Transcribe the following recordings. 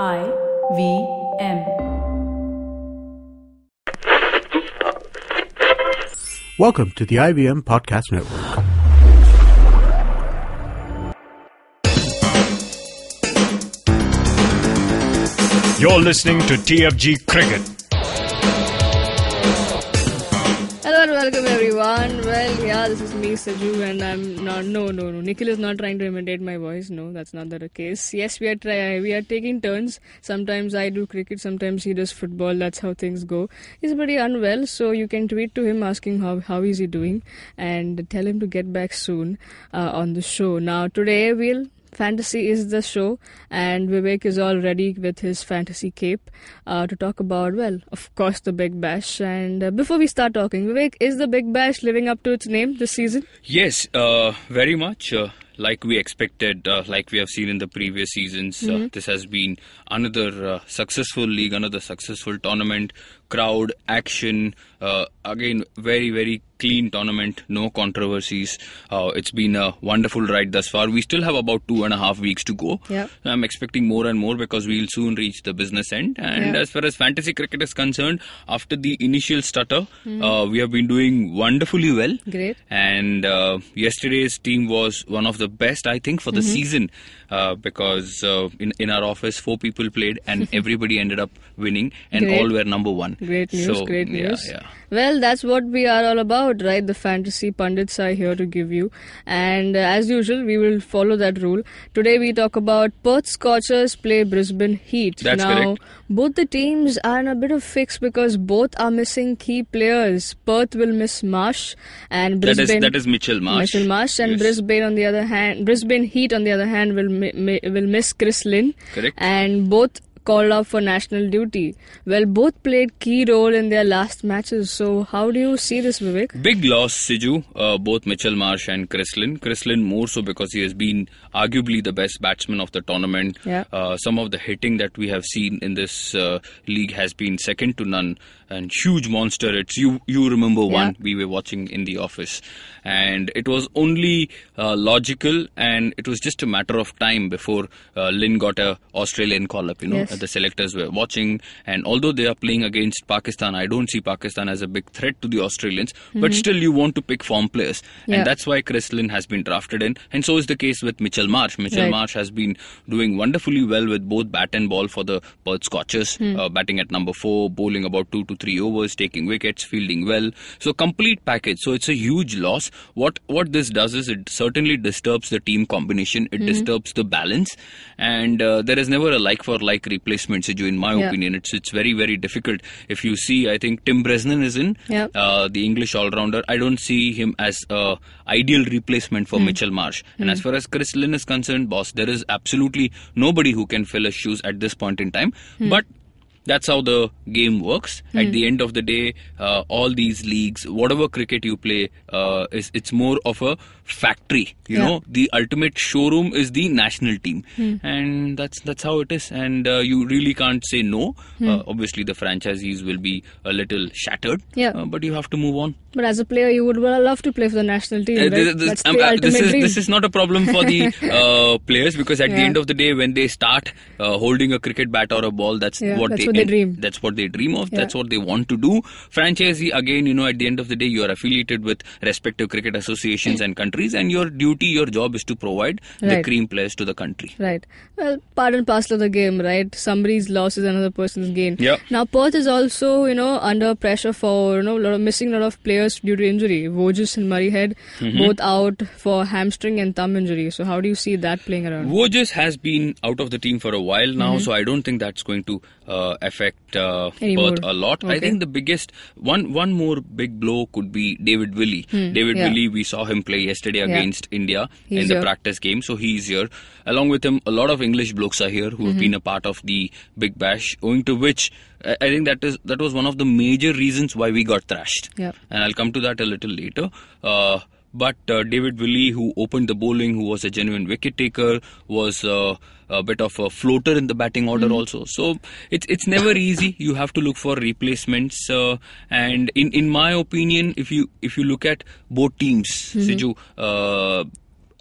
I V M. Welcome to the IVM Podcast Network. You're listening to TFG Cricket. Hello and welcome everyone. Well, yeah, this is me, Saju, and I'm not. No, no, no. Nikhil is not trying to imitate my voice. No, that's not the case. Yes, we are try. We are taking turns. Sometimes I do cricket, sometimes he does football. That's how things go. He's pretty unwell, so you can tweet to him asking how how is he doing, and tell him to get back soon uh, on the show. Now today we'll Fantasy is the show, and Vivek is all ready with his fantasy cape uh, to talk about, well, of course, the Big Bash. And uh, before we start talking, Vivek, is the Big Bash living up to its name this season? Yes, uh, very much. Uh, like we expected, uh, like we have seen in the previous seasons, uh, this has been another uh, successful league, another successful tournament. Crowd, action, uh, again, very, very clean tournament, no controversies. Uh, it's been a wonderful ride thus far. We still have about two and a half weeks to go. Yep. I'm expecting more and more because we'll soon reach the business end. And Yeah. as far as fantasy cricket is concerned, after the initial stutter, uh, we have been doing wonderfully well. Great. And uh, yesterday's team was one of the best, I think, for the Mm-hmm. season uh, because uh, in in our office four people played and everybody ended up winning and Great. all were number one. Great news, So, great news. Yeah, Well, that's what we are all about, right? The fantasy pundits are here to give you. And uh, as usual, we will follow that rule. Today we talk about Perth Scorchers play Brisbane Heat. That's now, correct. both the teams are in a bit of fix because both are missing key players. Perth will miss Marsh and That is- Brisbane. that is Mitchell Marsh. Mitchell Marsh and Yes. Brisbane on the other hand, Brisbane Heat on the other hand will mi- mi- will miss Chris Lynn. Correct. And both called up for national duty. Well, both played key role in their last matches. So, how do you see this, Vivek? Big loss, Siju, uh, both Mitchell Marsh and Chris Lynn. Chris Lynn more so because he has been arguably the best batsman of the tournament. Yeah. Uh, some of the hitting that we have seen in this uh, league has been second to none and huge monster hits. You you remember one Yeah. we were watching in the office, and it was only uh, logical and it was just a matter of time before uh, Lynn got a Australian call up. You know, Yes. The selectors were watching, and although they are playing against Pakistan, I don't see Pakistan as a big threat to the Australians. But still, you want to pick form players, Mm-hmm. Yeah. and that's why Chris Lynn has been drafted in, and so is the case with Mitchell Marsh. Mitchell Right. Marsh has been doing wonderfully well with both bat and ball for the Perth Scorchers, Hmm. uh, batting at number four, bowling about two to three overs, taking wickets, fielding well. So complete package. So it's a huge loss. What what this does is it certainly disturbs the team combination. Mm-hmm. It disturbs the balance, and uh, there is never a like for like replacement. Siju, in my Yeah. opinion, it's it's very very difficult. If you see, I think Tim Bresnan is in Yeah. uh, the English all rounder. I don't see him as a ideal replacement for Mitchell Marsh. And as far as Chris Lynn is concerned, boss, there is absolutely nobody who can fill his shoes at this point in time. Hmm. But that's how the game works. At the end of the day, uh, all these leagues, whatever cricket you play, uh, is it's more of a factory. You Yeah. know, the ultimate showroom is the national team, Hmm. and that's that's how it is. And uh, you really can't say no. Hmm. Uh, obviously, the franchisees will be a little shattered. Yeah. uh, but you have to move on. But as a player, you would well love to play for the national team, Uh, right? this, this- That's the ultimate this is dream. this is not a problem for the players because at the end of the day, when they start holding a cricket bat or a ball, that's Yeah, what that's they what they dream. That's what they dream of. Yeah. That's what they want to do. Franchisee again, you know, at the end of the day, you are affiliated with respective cricket associations and countries, and your duty, your job is to provide the cream players to the country. Right. Well, part and parcel of the game, right? Somebody's loss is another person's gain. Yeah. Now, Perth is also, you know, under pressure for, you know, lot of, missing a lot of players due to injury. Voges and Murrayhead, Mm-hmm. both out for hamstring and thumb injury. So, how do you see that playing around? Voges has been out of the team for a while now, so I don't think that's going to uh, affect uh. Perth a lot. I think the biggest one one more big blow could be David Willey. David Hmm. yeah. Willey, we saw him play yesterday Yeah. against India He's in the here. practice game, so he's here. Along with him, a lot of English blokes are here who have Mm-hmm. been a part of the Big Bash, owing to which I think that is that was one of the major reasons why we got thrashed. Yeah. And I'll come to that a little later. Uh, but uh, David Willey, who opened the bowling, who was a genuine wicket taker, was uh, a bit of a floater in the batting order Mm-hmm. also. So it's it's never easy. You have to look for replacements. Uh, and in in my opinion, if you if you look at both teams, Mm-hmm. Siju, uh,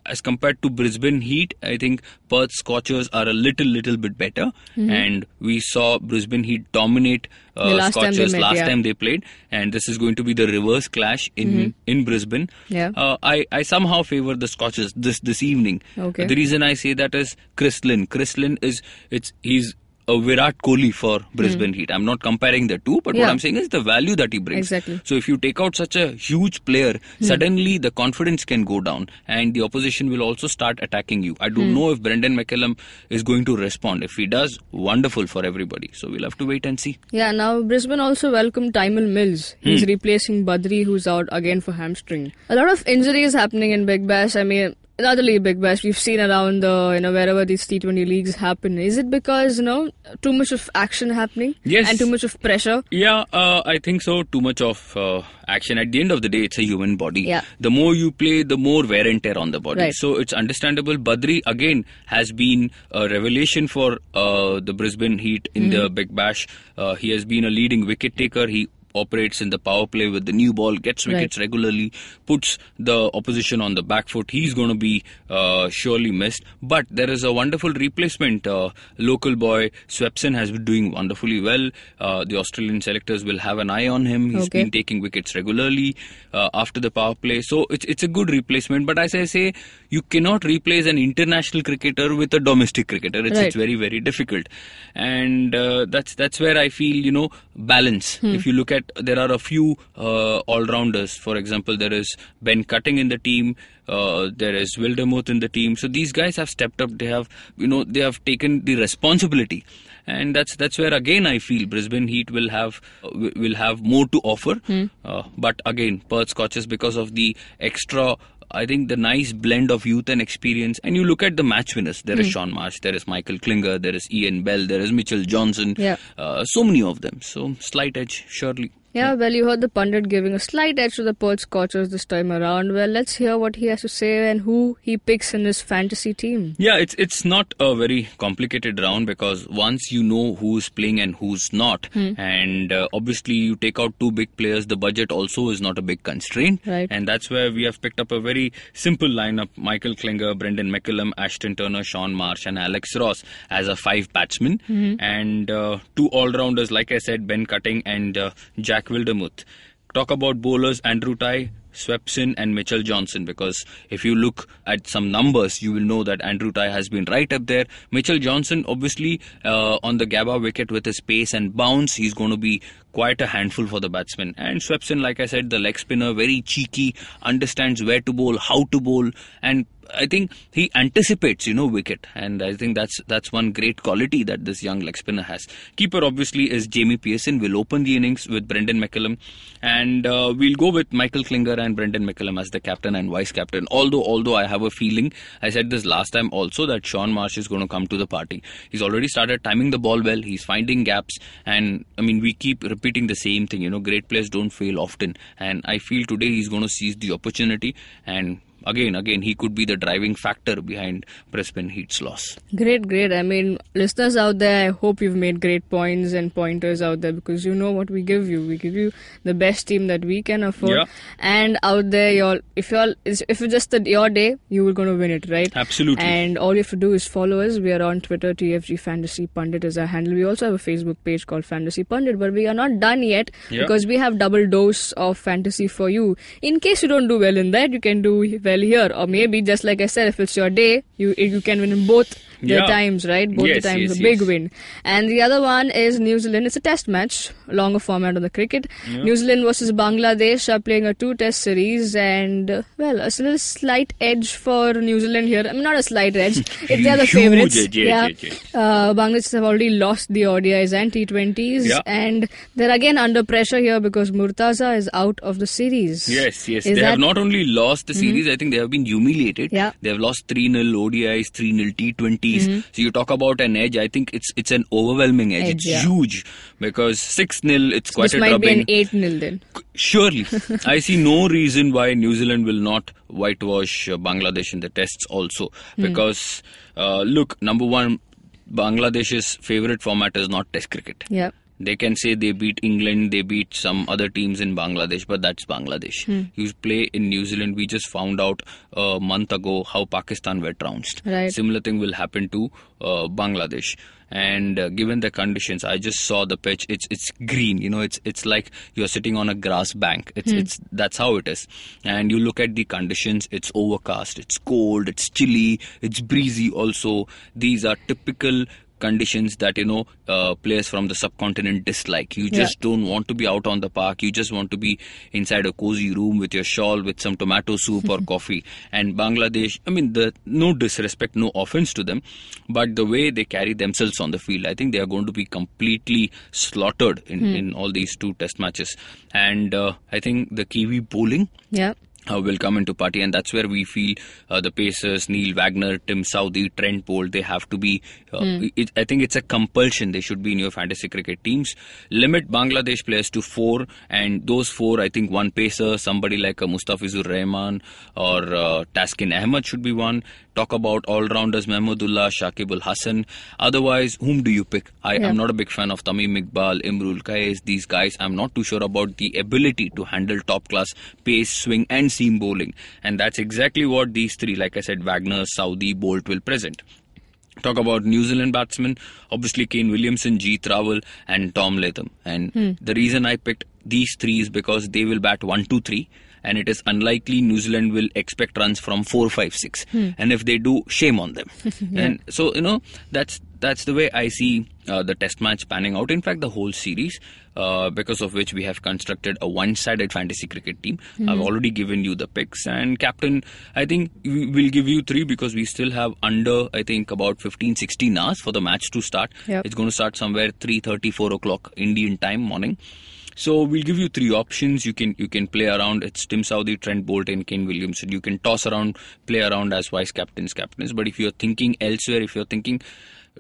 as compared to Brisbane Heat, I think Perth Scorchers are a little, little bit better. And we saw Brisbane Heat dominate uh, Mm-hmm. Last time Scorchers met, last yeah. time they played, and this is going to be the reverse clash in in Brisbane. Mm-hmm. Yeah. Uh, I I somehow favor the Scorchers this this evening. Okay. The reason I say that is Chris Lynn. Chris Lynn is it's he's a Virat Kohli for Brisbane Heat. I'm not comparing the two, but what Hmm. I'm saying is the value that he brings. Exactly. Hmm. So if you take out such a huge player, suddenly the confidence can go down, and the opposition will also start attacking you. I don't Hmm. know if Brendon McCullum is going to respond. If he does, wonderful for everybody. So we'll have to wait and see. Yeah, now Brisbane also welcomed Tymal Mills. Hmm. He's replacing Badree, who's out again for hamstring. A lot of injuries happening in Big Bash. I mean, not only Big Bash, we've seen around the, you know, wherever these T20 leagues happen. Is it because, you know, too much of action happening? Yes. And too much of pressure? Yeah, uh, I think so. Too much of uh, action. At the end of the day, it's a human body. Yeah. The more you play, the more wear and tear on the body. Right. So it's understandable. Badree again has been a revelation for uh, the Brisbane Heat in the Big Bash. Uh, he has been a leading wicket taker. He operates in the power play with the new ball, gets Right. wickets regularly, puts the opposition on the back foot. He's going to be uh, surely missed. But there is a wonderful replacement. Uh, local boy Swepson has been doing wonderfully well. Uh, the Australian selectors will have an eye on him. He's Okay. been taking wickets regularly uh, after the power play. So it's it's a good replacement. But as I say, you cannot replace an international cricketer with a domestic cricketer. It's, Right. it's very very difficult, and uh, that's that's where I feel you know balance. Hmm. If you look at there are a few uh, all rounders. For example, there is Ben Cutting in the team. Uh, there is Wildermuth in the team. So these guys have stepped up. They have you know they have taken the responsibility. And that's that's where again I feel Brisbane Heat will have uh, will have more to offer, uh, but again Perth Scorchers because of the extra I think the nice blend of youth and experience. And you look at the match winners. There is Shaun Marsh, there is Michael Klinger, there is Ian Bell, there is Mitchell Johnson. Yeah. Uh, so many of them. So slight edge, surely. Yeah, well, you heard the pundit giving a slight edge to the Perth Scorchers this time around. Well, let's hear what he has to say and who he picks in his fantasy team. Yeah, it's it's not a very complicated round because once you know who's playing and who's not, and uh, obviously you take out two big players, the budget also is not a big constraint, Right. and that's where we have picked up a very simple lineup: Michael Klinger, Brendon McCullum, Ashton Turner, Shaun Marsh, and Alex Ross as a five batsmen, and uh, two all-rounders, like I said, Ben Cutting and uh, Jack Wildermuth. Talk about bowlers: Andrew Tye, Swepson and Mitchell Johnson because if you look at some numbers, you will know that Andrew Tye has been right up there. Mitchell Johnson, obviously, uh, on the Gabba wicket with his pace and bounce, he's going to be quite a handful for the batsman. And Swepson, like I said, the leg spinner, very cheeky, understands where to bowl, how to bowl, and I think he anticipates, you know, wicket, and I think that's that's one great quality that this young leg spinner has. Keeper obviously is Jamie Peirson. Will open the innings with Brendon McCullum, and uh, we'll go with Michael Klinger and Brendon McCullum as the captain and vice captain. Although, although I have a feeling, I said this last time also that Shaun Marsh is going to come to the party. He's already started timing the ball well. He's finding gaps, and I mean we keep repeating the same thing. You know, great players don't fail often, and I feel today he's going to seize the opportunity and again, again, he could be the driving factor behind Brisbane Heat's loss. Great, great. I mean, listeners out there, I hope you've made great points and pointers out there because you know what we give you. We give you the best team that we can afford. Yeah. And out there, y'all, if y'all, if it's just the, your day, you were going to win it, right? Absolutely. And all you have to do is follow us. We are on Twitter. TFG Fantasy Pundit is our handle. We also have a Facebook page called Fantasy Pundit, but we are not done yet Yeah. because we have double dose of fantasy for you. In case you don't do well in that, you can do well here, or maybe just like I said, if it's your day, you you can win in both the Yeah. times, right? Both Yes, the times, yes, a big yes. win. And the other one is New Zealand. It's a test match, longer format on the cricket. New Zealand versus Bangladesh are playing a two-test series, and well, a little slight edge for New Zealand here. I mean, not a slight edge. If they're the Huge favorites, edge, yes, yeah. yes. Uh, Bangladesh have already lost the ODIs and T20s, Yeah. and they're again under pressure here because Murtaza is out of the series. Yes, yes. Is they have not only lost the series, I think they have been humiliated. Yeah. Mm-hmm. They have lost 3 0 ODIs, 3 0 T20s. So you talk about an edge, I think it's it's an overwhelming edge. Edge, it's yeah. huge because 6 0, it's quite This a might drubbing. be an 8 0 then. Surely. I see no reason why New Zealand will not whitewash uh, Bangladesh in the tests also. Hmm. Because, uh, look, number one, Bangladesh's favorite format is not Test cricket. Yeah. They can say they beat England, they beat some other teams in Bangladesh, but that's Bangladesh. Hmm. You play in New Zealand. We just found out a month ago how Pakistan were trounced. Right. Similar thing will happen to uh, Bangladesh. And uh, given the conditions, I just saw the pitch. It's it's green. You know, it's it's like you're sitting on a grass bank. It's it's that's how it is. And you look at the conditions. It's overcast. It's cold. It's chilly. It's breezy. Also, these are typical conditions that you know uh, players from the subcontinent dislike. You just don't want to be out on the park. You just want to be inside a cozy room with your shawl with some tomato soup or coffee. And bangladesh i mean the no disrespect no offense to them but the way they carry themselves on the field i think they are going to be completely slaughtered in, in all these two test matches. And uh, i think the kiwi bowling Yeah. Uh, will come into party, and that's where we feel uh, the Pacers, Neil Wagner, Tim Southey, Trent Boult, they have to be. Uh, it, I think it's a compulsion. They should be in your fantasy cricket teams. Limit Bangladesh players to four, and those four, I think one Pacer, somebody like a Mustafizur Rahman or uh, Taskin Ahmed should be one. Talk about all-rounders Mahmudullah, Shakib Al Hasan. Otherwise, whom do you pick? I Yeah. am not a big fan of Tamim Iqbal, Imrul Kayes, these guys. I'm not too sure about the ability to handle top class pace, swing, and seam bowling. And that's exactly what these three, like I said, Wagner, Southee, Boult will present. Talk about New Zealand batsmen, obviously Kane Williamson, Jeet Raval, and Tom Latham. And hmm. the reason I picked these three is because they will bat 1 2 3 and it is unlikely New Zealand will expect runs from four, five, six. And if they do, shame on them. And so you know that's that's the way I see uh, the Test match panning out. In fact, the whole series, uh, because of which we have constructed a one-sided fantasy cricket team. I've already given you the picks and captain. I think we will give you three because we still have under I think about 15, 16 hours for the match to start. Yep. It's going to start somewhere 3:30, 4 o'clock Indian time morning. So we'll give you three options. You can you can play around. It's Tim Southey, Trent Boult, and Kane Williamson. You can toss around, play around as vice captains, captains. But if you're thinking elsewhere, if you're thinking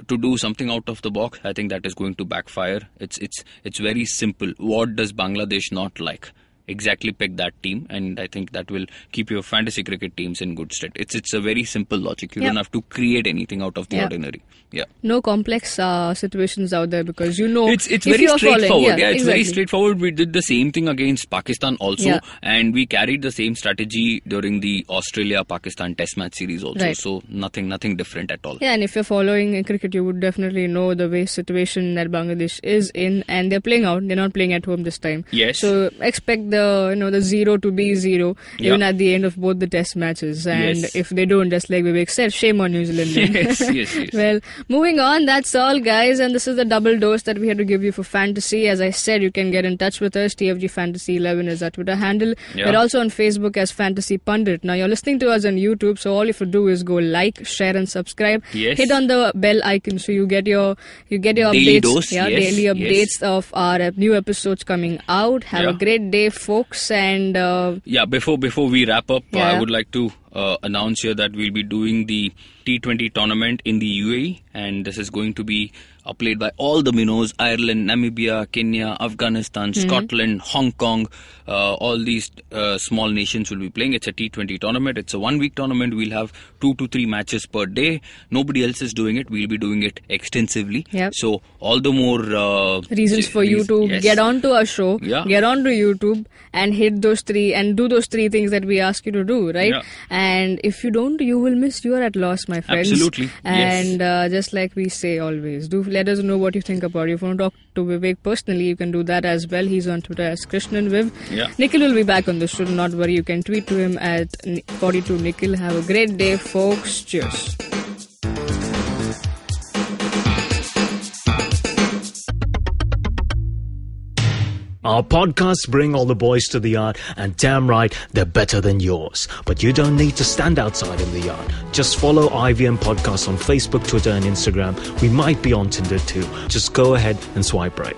to do something out of the box, I think that is going to backfire. It's it's it's very simple. What does Bangladesh not like? Exactly pick that team, and I think that will keep your fantasy cricket teams in good stead. It's it's a very simple logic. You Yep. don't have to create anything out of the Yep. ordinary. Yeah. No complex uh, situations out there because you know It's it's very following- straightforward. yeah, Yeah, it's very straightforward. We did the same thing against Pakistan also, Yeah. and we carried the same strategy during the Australia Pakistan Test match series also. Right. So nothing nothing different at all. Yeah, and if you're following in cricket, you would definitely know the way situation that Bangladesh is in, and they're playing out. They're not playing at home this time. Yes. So expect the you know the zero to be zero even at the end of both the Test matches. And Yes. if they don't, just like Vivek said, shame on New Zealand. yes, yes, yes. Well, moving on, that's all, guys. And this is the double dose that we had to give you for fantasy. As I said, you can get in touch with us. TFG Fantasy 11 is our Twitter handle. Yeah. We're also on Facebook as Fantasy Pundit. Now, you're listening to us on YouTube, so all you have to do is go like, share, and subscribe. Yes. Hit on the bell icon so you get your you get your Daily updates. dose, yeah, yes, daily yes. updates of our new episodes coming out. Have a great day, folks, and uh, Yeah, before before we wrap up, uh, I would like to uh, announce here that we'll be doing the T20 tournament in the UAE, and this is going to be uh, played by all the minnows: Ireland, Namibia, Kenya, Afghanistan, Scotland, Hong Kong. Uh, all these uh, small nations will be playing. It's a T20 tournament. It's a one-week tournament. We'll have two to three matches per day. Nobody else is doing it. We'll be doing it extensively. Yep. So all the more uh, reasons for you to yes. get onto our show, Yeah. get onto YouTube, and hit those three and do those three things that we ask you to do, right? Yeah. And if you don't, you will miss. You are at loss, my friends. Absolutely, yes. And uh, just like we say always, do let us know what you think about it. If you want to talk to Vivek personally, you can do that as well. He's on Twitter as Krishnan Viv. Yeah. Nikhil will be back on the show. Not worry. You can tweet to him at 42 Nikhil. Have a great day, folks. Cheers. Our podcasts bring all the boys to the yard, and damn right, they're better than yours. But you don't need to stand outside in the yard. Just follow IVM Podcasts on Facebook, Twitter, and Instagram. We might be on Tinder too. Just go ahead and swipe right.